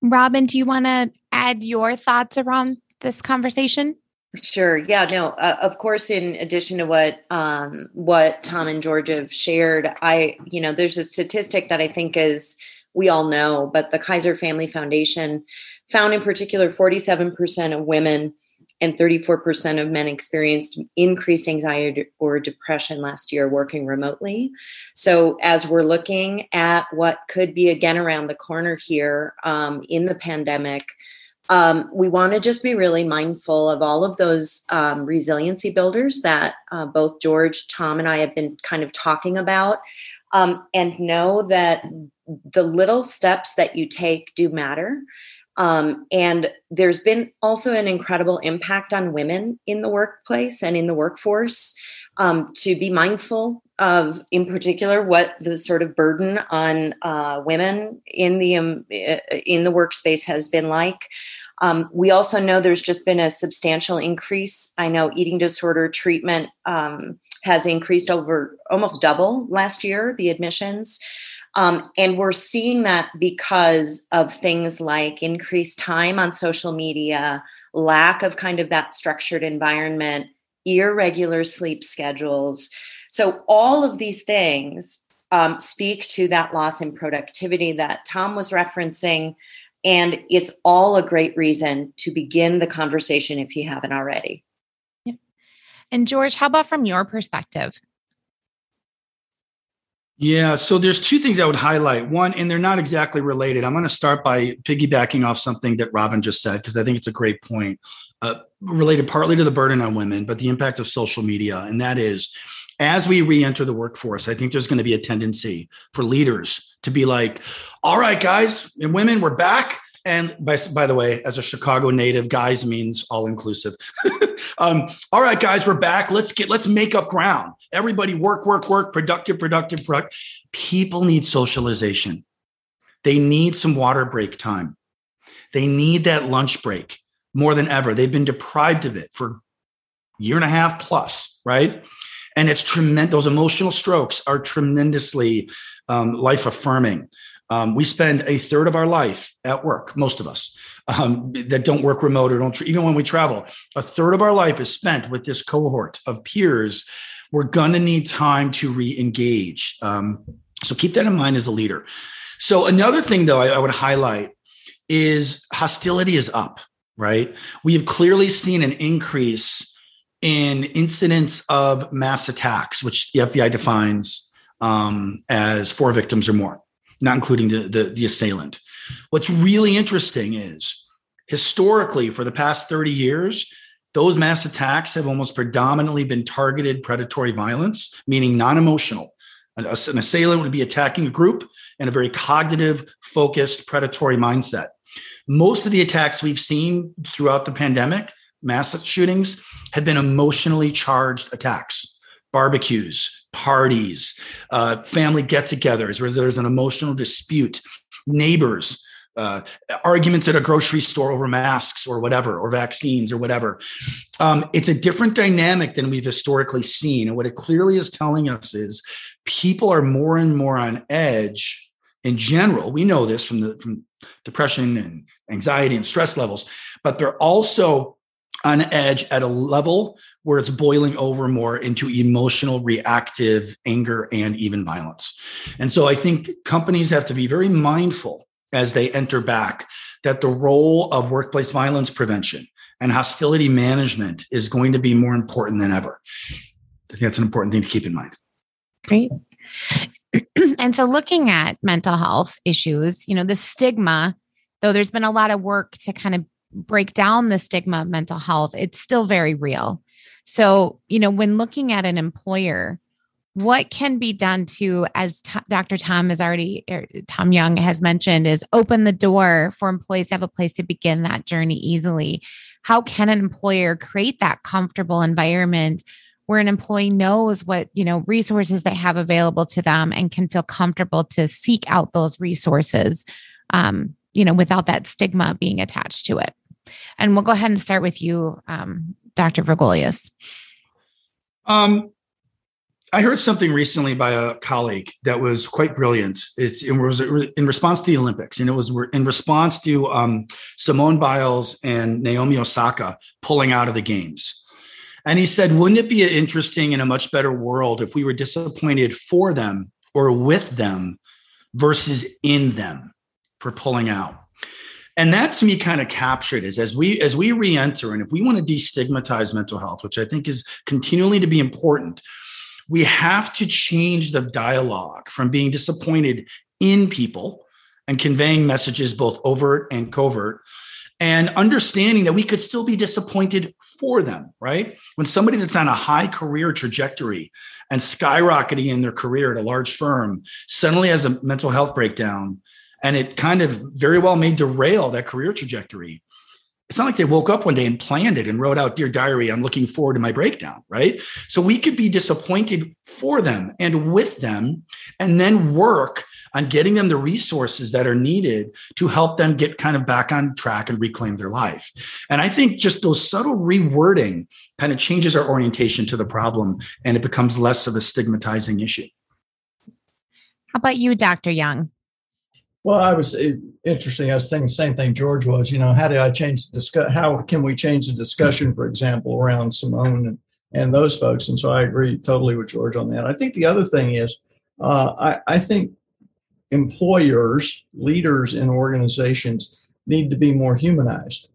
S2: Robin, do you want to add your thoughts around this conversation?
S4: Sure. Yeah. No. Uh, of course. In addition to what um, what Tom and George have shared, I you know there's a statistic that I think is we all know, but the Kaiser Family Foundation found in particular 47% of women and 34% of men experienced increased anxiety or depression last year working remotely. So, as we're looking at what could be again around the corner here um, in the pandemic, um, we want to just be really mindful of all of those um, resiliency builders that uh, both George, Tom, and I have been kind of talking about, um, and know that the little steps that you take do matter. Um, and there's been also an incredible impact on women in the workplace and in the workforce um, to be mindful of, in particular, what the sort of burden on uh, women in the um, in the workspace has been like. Um, we also know there's just been a substantial increase. I know eating disorder treatment um, has increased over almost double last year. The admissions. Um, and we're seeing that because of things like increased time on social media, lack of kind of that structured environment, irregular sleep schedules. So, all of these things um, speak to that loss in productivity that Tom was referencing. And it's all a great reason to begin the conversation if you haven't already.
S2: And, George, how about from your perspective?
S5: Yeah, so there's two things I would highlight. One, and they're not exactly related. I'm going to start by piggybacking off something that Robin just said because I think it's a great point, uh, related partly to the burden on women, but the impact of social media. And that is, as we re-enter the workforce, I think there's going to be a tendency for leaders to be like, "All right, guys and women, we're back." And by, by the way, as a Chicago native, guys means all inclusive. um, all right, guys, we're back. Let's get let's make up ground. Everybody work, work, work, productive, productive, productive. People need socialization. They need some water break time. They need that lunch break more than ever. They've been deprived of it for year and a half plus, right? And it's tremendous. Those emotional strokes are tremendously um, life affirming. Um, we spend a third of our life at work, most of us um, that don't work remote or don't, even when we travel, a third of our life is spent with this cohort of peers. We're going to need time to re engage. Um, so keep that in mind as a leader. So, another thing, though, I, I would highlight is hostility is up, right? We have clearly seen an increase in incidents of mass attacks, which the FBI defines um, as four victims or more not including the, the, the assailant. What's really interesting is historically, for the past 30 years, those mass attacks have almost predominantly been targeted predatory violence, meaning non emotional. An, an assailant would be attacking a group in a very cognitive, focused, predatory mindset. Most of the attacks we've seen throughout the pandemic, mass shootings, have been emotionally charged attacks barbecues, parties, uh, family get togethers where there's an emotional dispute, neighbors uh, arguments at a grocery store over masks or whatever, or vaccines or whatever. Um, it's a different dynamic than we've historically seen. And what it clearly is telling us is people are more and more on edge in general. We know this from the from depression and anxiety and stress levels, but they're also on edge at a level where it's boiling over more into emotional, reactive anger and even violence. And so I think companies have to be very mindful as they enter back that the role of workplace violence prevention and hostility management is going to be more important than ever. I think that's an important thing to keep in mind.
S2: Great. and so looking at mental health issues, you know, the stigma, though there's been a lot of work to kind of break down the stigma of mental health, it's still very real. So, you know, when looking at an employer, what can be done to, as T- Dr. Tom has already, er, Tom Young has mentioned, is open the door for employees to have a place to begin that journey easily. How can an employer create that comfortable environment where an employee knows what you know resources they have available to them and can feel comfortable to seek out those resources um, you know without that stigma being attached to it and we'll go ahead and start with you um, dr Vergolias.
S5: um, I heard something recently by a colleague that was quite brilliant. It's it was in response to the Olympics, and it was in response to um, Simone Biles and Naomi Osaka pulling out of the games. And he said, wouldn't it be interesting in a much better world if we were disappointed for them or with them versus in them for pulling out? And that to me kind of captured is as we as we re-enter and if we want to destigmatize mental health, which I think is continually to be important, we have to change the dialogue from being disappointed in people and conveying messages both overt and covert and understanding that we could still be disappointed for them, right? When somebody that's on a high career trajectory and skyrocketing in their career at a large firm suddenly has a mental health breakdown and it kind of very well may derail that career trajectory. It's not like they woke up one day and planned it and wrote out, Dear Diary, I'm looking forward to my breakdown, right? So we could be disappointed for them and with them, and then work on getting them the resources that are needed to help them get kind of back on track and reclaim their life. And I think just those subtle rewording kind of changes our orientation to the problem and it becomes less of a stigmatizing issue.
S2: How about you, Dr. Young?
S3: Well, I was eh, interesting. I was thinking the same thing George was. You know, how do I change the discuss? How can we change the discussion, for example, around Simone and, and those folks? And so I agree totally with George on that. I think the other thing is, uh, I, I think employers, leaders in organizations need to be more humanized.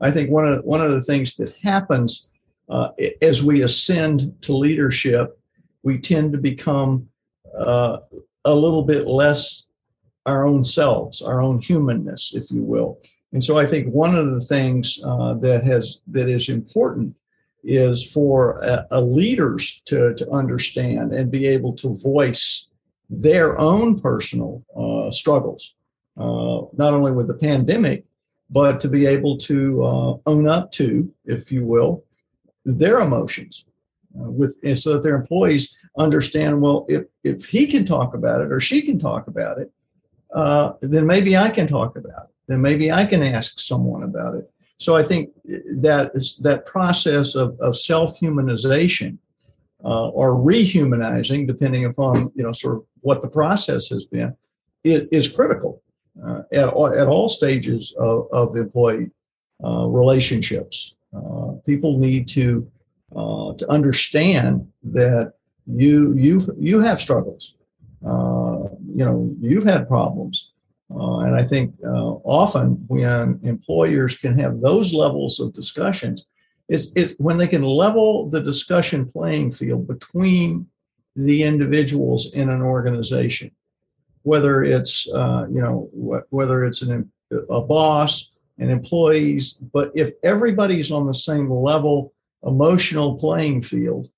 S3: I think one of one of the things that happens uh, as we ascend to leadership, we tend to become uh, a little bit less our own selves, our own humanness, if you will. And so I think one of the things uh, that has that is important is for a, a leaders to, to understand and be able to voice their own personal uh, struggles, uh, not only with the pandemic, but to be able to uh, own up to, if you will, their emotions. Uh, with so that their employees understand well if if he can talk about it or she can talk about it uh, then maybe I can talk about it. Then maybe I can ask someone about it. So I think that is, that process of, of self-humanization uh, or rehumanizing, depending upon you know sort of what the process has been, it is critical uh, at, all, at all stages of, of employee uh, relationships. Uh, people need to uh, to understand that you you you have struggles. You know, you've had problems. Uh, and I think uh, often when employers can have those levels of discussions, is it's when they can level the discussion playing field between the individuals in an organization, whether it's uh, you know wh- whether it's an, a boss and employees, but if everybody's on the same level emotional playing field,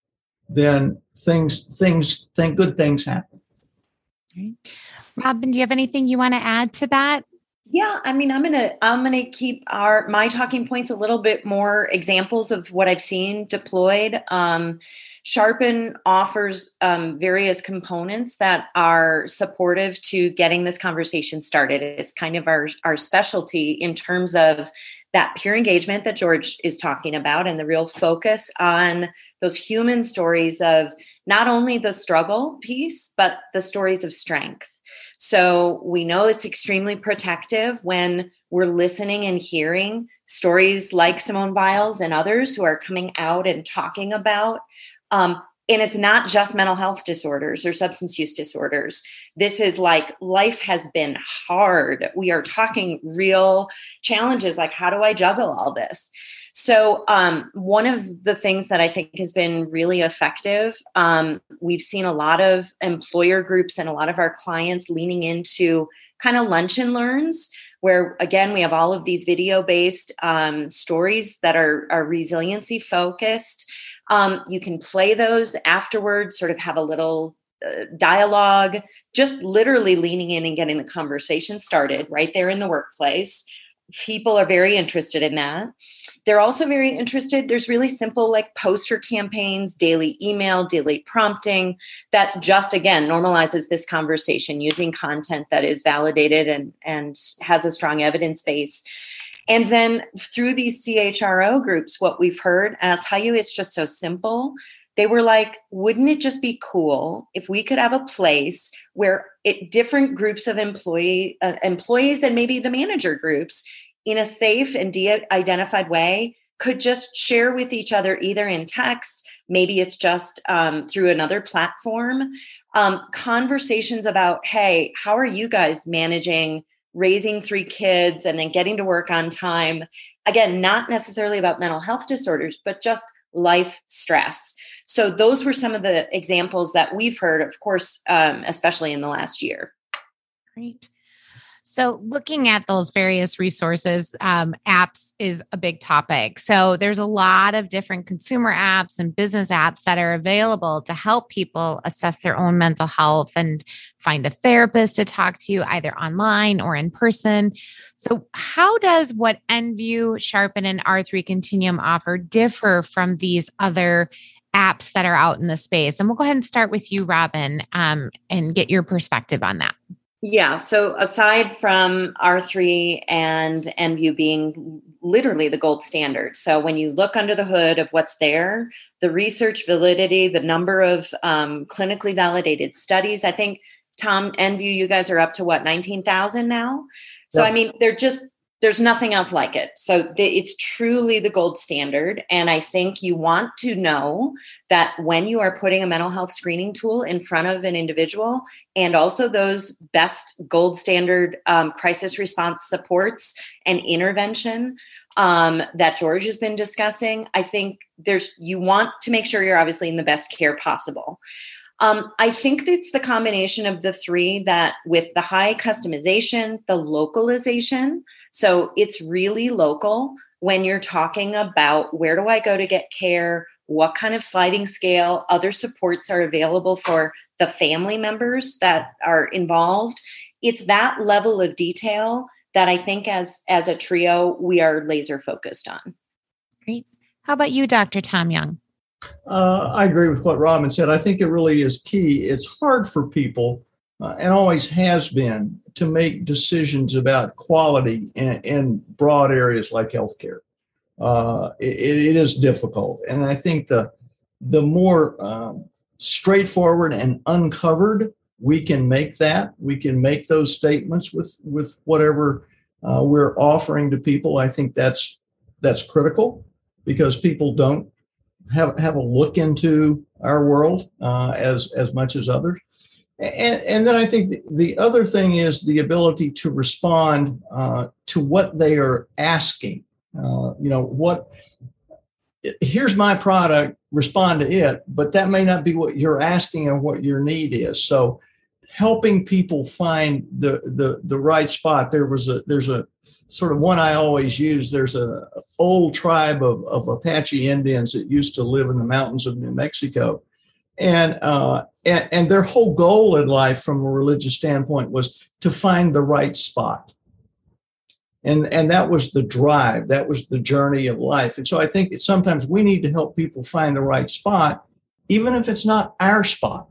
S3: then things things think good things happen.
S2: Robin, do you have anything you want to add to that?
S4: Yeah, I mean, I'm gonna I'm gonna keep our my talking points a little bit more examples of what I've seen deployed. Um, Sharpen offers um, various components that are supportive to getting this conversation started. It's kind of our our specialty in terms of that peer engagement that George is talking about, and the real focus on those human stories of not only the struggle piece, but the stories of strength. So we know it's extremely protective when we're listening and hearing stories like Simone Biles and others who are coming out and talking about. Um, and it's not just mental health disorders or substance use disorders. This is like life has been hard. We are talking real challenges like, how do I juggle all this? So, um, one of the things that I think has been really effective, um, we've seen a lot of employer groups and a lot of our clients leaning into kind of lunch and learns, where again, we have all of these video based um, stories that are, are resiliency focused. Um, you can play those afterwards, sort of have a little uh, dialogue, just literally leaning in and getting the conversation started right there in the workplace people are very interested in that. They're also very interested. There's really simple, like poster campaigns, daily email, daily prompting that just again normalizes this conversation using content that is validated and, and has a strong evidence base. And then through these CHRO groups, what we've heard, and I'll tell you, it's just so simple. They were like, wouldn't it just be cool if we could have a place where it, different groups of employee uh, employees and maybe the manager groups in a safe and de-identified way could just share with each other either in text maybe it's just um, through another platform um, conversations about hey how are you guys managing raising three kids and then getting to work on time? Again not necessarily about mental health disorders but just life stress so those were some of the examples that we've heard, of course, um, especially in the last year.
S2: Great. So, looking at those various resources, um, apps is a big topic. So, there's a lot of different consumer apps and business apps that are available to help people assess their own mental health and find a therapist to talk to, either online or in person. So, how does what NView, Sharpen, and R3 Continuum offer differ from these other apps that are out in the space. And we'll go ahead and start with you, Robin, um, and get your perspective on that.
S4: Yeah. So aside from R3 and NView being literally the gold standard, so when you look under the hood of what's there, the research validity, the number of um, clinically validated studies, I think Tom NView, you guys are up to what, 19,000 now? So, I mean, they're just there's nothing else like it. So the, it's truly the gold standard. And I think you want to know that when you are putting a mental health screening tool in front of an individual and also those best gold standard um, crisis response supports and intervention um, that George has been discussing, I think there's you want to make sure you're obviously in the best care possible. Um, I think it's the combination of the three that, with the high customization, the localization, so it's really local when you're talking about where do I go to get care, what kind of sliding scale, other supports are available for the family members that are involved. It's that level of detail that I think as as a trio we are laser focused on.
S2: Great. How about you, Dr. Tom Young?
S3: Uh, I agree with what Robin said. I think it really is key. It's hard for people uh, and always has been to make decisions about quality in, in broad areas like healthcare. Uh, it, it is difficult, and I think the the more um, straightforward and uncovered we can make that, we can make those statements with with whatever uh, we're offering to people. I think that's that's critical because people don't have have a look into our world uh, as as much as others. And, and, then I think the other thing is the ability to respond uh, to what they are asking. Uh, you know, what here's my product, respond to it, but that may not be what you're asking or what your need is. So, helping people find the the the right spot. There was a there's a sort of one I always use. There's a old tribe of, of Apache Indians that used to live in the mountains of New Mexico and, uh, and and their whole goal in life from a religious standpoint was to find the right spot. And and that was the drive that was the journey of life. And so i think sometimes we need to help people find the right spot even if it's not our spot.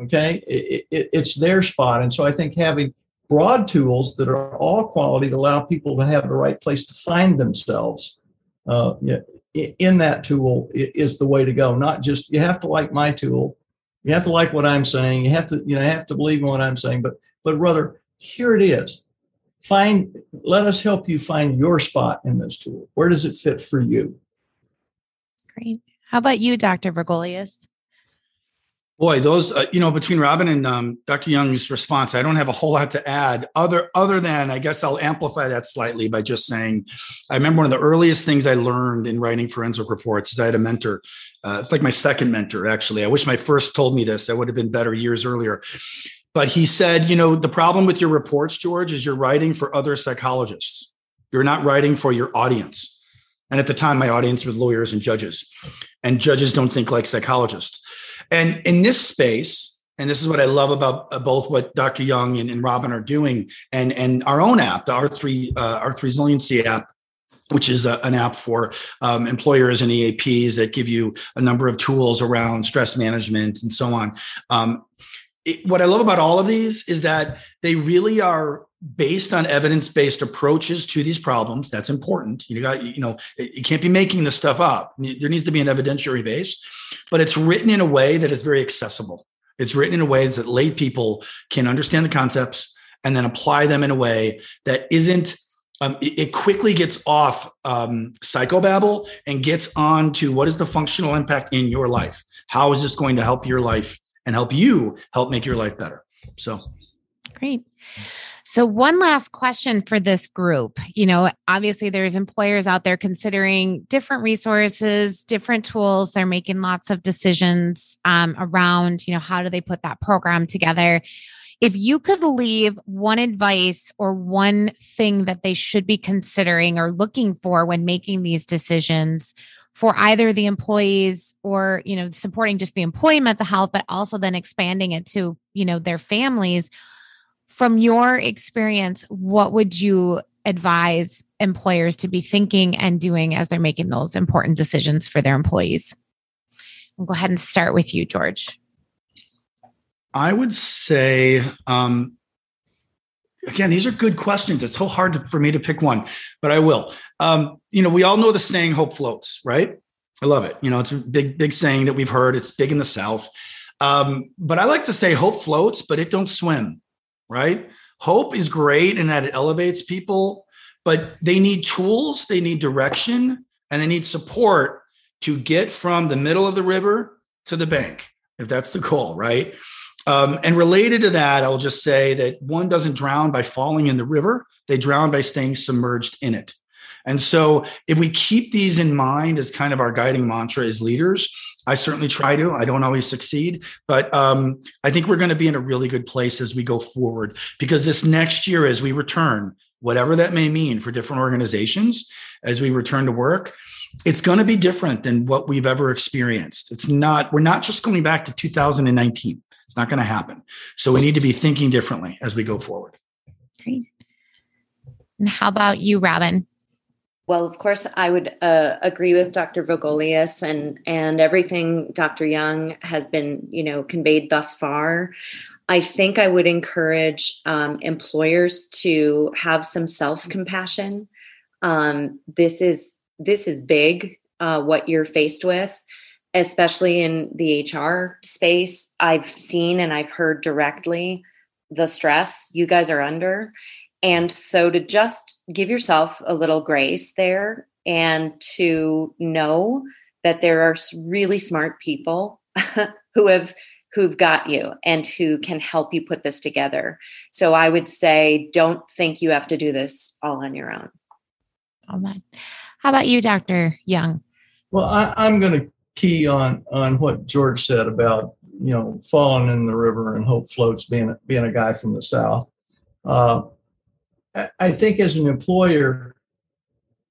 S3: Okay? It, it, it's their spot. And so i think having broad tools that are all quality that allow people to have the right place to find themselves uh, in that tool is the way to go. Not just you have to like my tool. You have to like what i'm saying. You have to you know have to believe in what i'm saying. But but rather here it is. Find let us help you find your spot in this tool. Where does it fit for you?
S2: Great. How about you dr Vergolias?
S5: Boy those uh, you know between robin and um, dr young's response i don't have a whole lot to add other other than i guess i'll amplify that slightly by just saying i remember one of the earliest things i learned in writing forensic reports is i had a mentor uh, it's like my second mentor actually i wish my first told me this i would have been better years earlier but he said, you know, the problem with your reports, George, is you're writing for other psychologists. You're not writing for your audience. And at the time, my audience was lawyers and judges, and judges don't think like psychologists. And in this space, and this is what I love about uh, both what Dr. Young and, and, Robin are doing, and and our own app, the R3 uh, R3 Resiliency app, which is a, an app for um, employers and EAPs that give you a number of tools around stress management and so on. Um, it, what I love about all of these is that they really are based on evidence-based approaches to these problems. That's important. You got, you know, you can't be making this stuff up. There needs to be an evidentiary base, but it's written in a way that is very accessible. It's written in a way that lay people can understand the concepts and then apply them in a way that isn't um, it, quickly gets off um, psychobabble and gets on to what is the functional impact in your life? How is this going to help your life and help you help make your life better. So
S2: great. So, one last question for this group. You know, obviously, there's employers out there considering different resources, different tools. They're making lots of decisions um, around, you know, how do they put that program together. If you could leave one advice or one thing that they should be considering or looking for when making these decisions, for either the employees or you know supporting just the employee mental health but also then expanding it to you know their families from your experience what would you advise employers to be thinking and doing as they're making those important decisions for their employees we'll go ahead and start with you george
S5: i would say um, again these are good questions it's so hard to, for me to pick one but i will um, you know, we all know the saying "hope floats," right? I love it. You know, it's a big, big saying that we've heard. It's big in the South. Um, but I like to say hope floats, but it don't swim, right? Hope is great in that it elevates people, but they need tools, they need direction, and they need support to get from the middle of the river to the bank, if that's the goal, right? Um, and related to that, I'll just say that one doesn't drown by falling in the river, they drown by staying submerged in it. And so if we keep these in mind as kind of our guiding mantra as leaders, I certainly try to. I don't always succeed, but um, I think we're going to be in a really good place as we go forward because this next year, as we return, whatever that may mean for different organizations, as we return to work, it's going to be different than what we've ever experienced. It's not, we're not just going back to 2019. It's not going to happen. So we need to be thinking differently as we go forward.
S2: Great. And how about you, Robin?
S4: Well, of course, I would uh, agree with Dr. Vergolias and and everything Dr. Young has been, you know, conveyed thus far. I think I would encourage um, employers to have some self compassion. Um, this is this is big. Uh, what you're faced with, especially in the HR space, I've seen and I've heard directly the stress you guys are under and so to just give yourself a little grace there and to know that there are really smart people who have who've got you and who can help you put this together. So I would say don't think you have to do this all on your own.
S2: All right. How about you, Dr. Young?
S3: Well, I, I'm going to key on on what George said about you know falling in the river and hope floats being being a guy from the south. Uh, I think as an employer,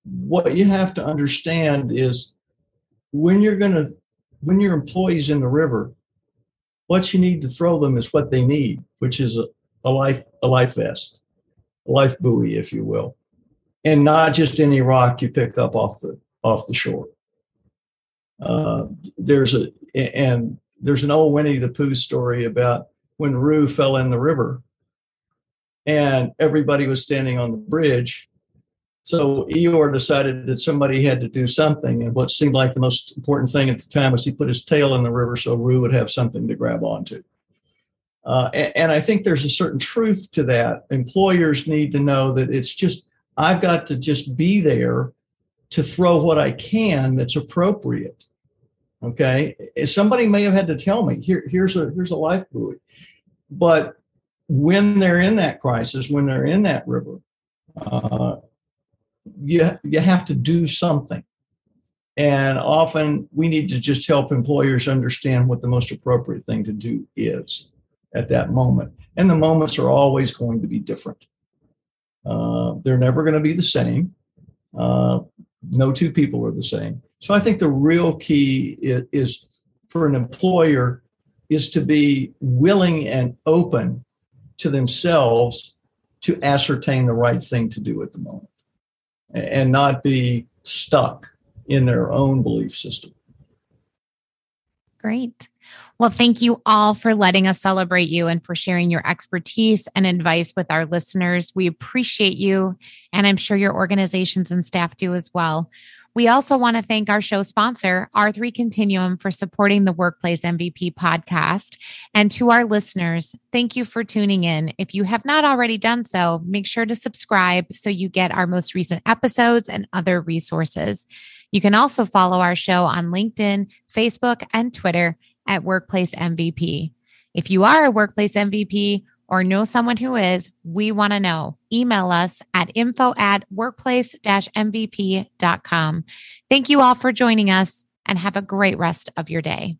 S3: what you have to understand is when you're going to, when your employees in the river, what you need to throw them is what they need, which is a, a life, a life vest, a life buoy, if you will. and not just any rock you pick up off the off the shore. Uh, there's a and there's an old Winnie the Pooh story about when Roo fell in the river, and everybody was standing on the bridge. So Eeyore decided that somebody had to do something, and what seemed like the most important thing at the time was he put his tail in the river so Roo would have something to grab onto. Uh, and, and I think there's a certain truth to that. Employers need to know that it's just I've got to just be there to throw what I can that's appropriate. Okay. Somebody may have had to tell me here, here's a here's a life buoy. But when they're in that crisis, when they're in that river, uh, you, you have to do something. And often we need to just help employers understand what the most appropriate thing to do is at that moment. And the moments are always going to be different. Uh, they're never going to be the same. Uh, no two people are the same. So I think the real key is, is for an employer is to be willing and open to themselves to ascertain the right thing to do at the moment and not be stuck in their own belief system.
S2: Great. Well, thank you all for letting us celebrate you and for sharing your expertise and advice with our listeners. We appreciate you, and I'm sure your organizations and staff do as well. We also want to thank our show sponsor, R3 Continuum, for supporting the Workplace MVP podcast. And to our listeners, thank you for tuning in. If you have not already done so, make sure to subscribe so you get our most recent episodes and other resources. You can also follow our show on LinkedIn, Facebook, and Twitter at Workplace MVP. If you are a Workplace MVP or know someone who is, we want to know. Email us at info at workplace MVP.com. Thank you all for joining us and have a great rest of your day.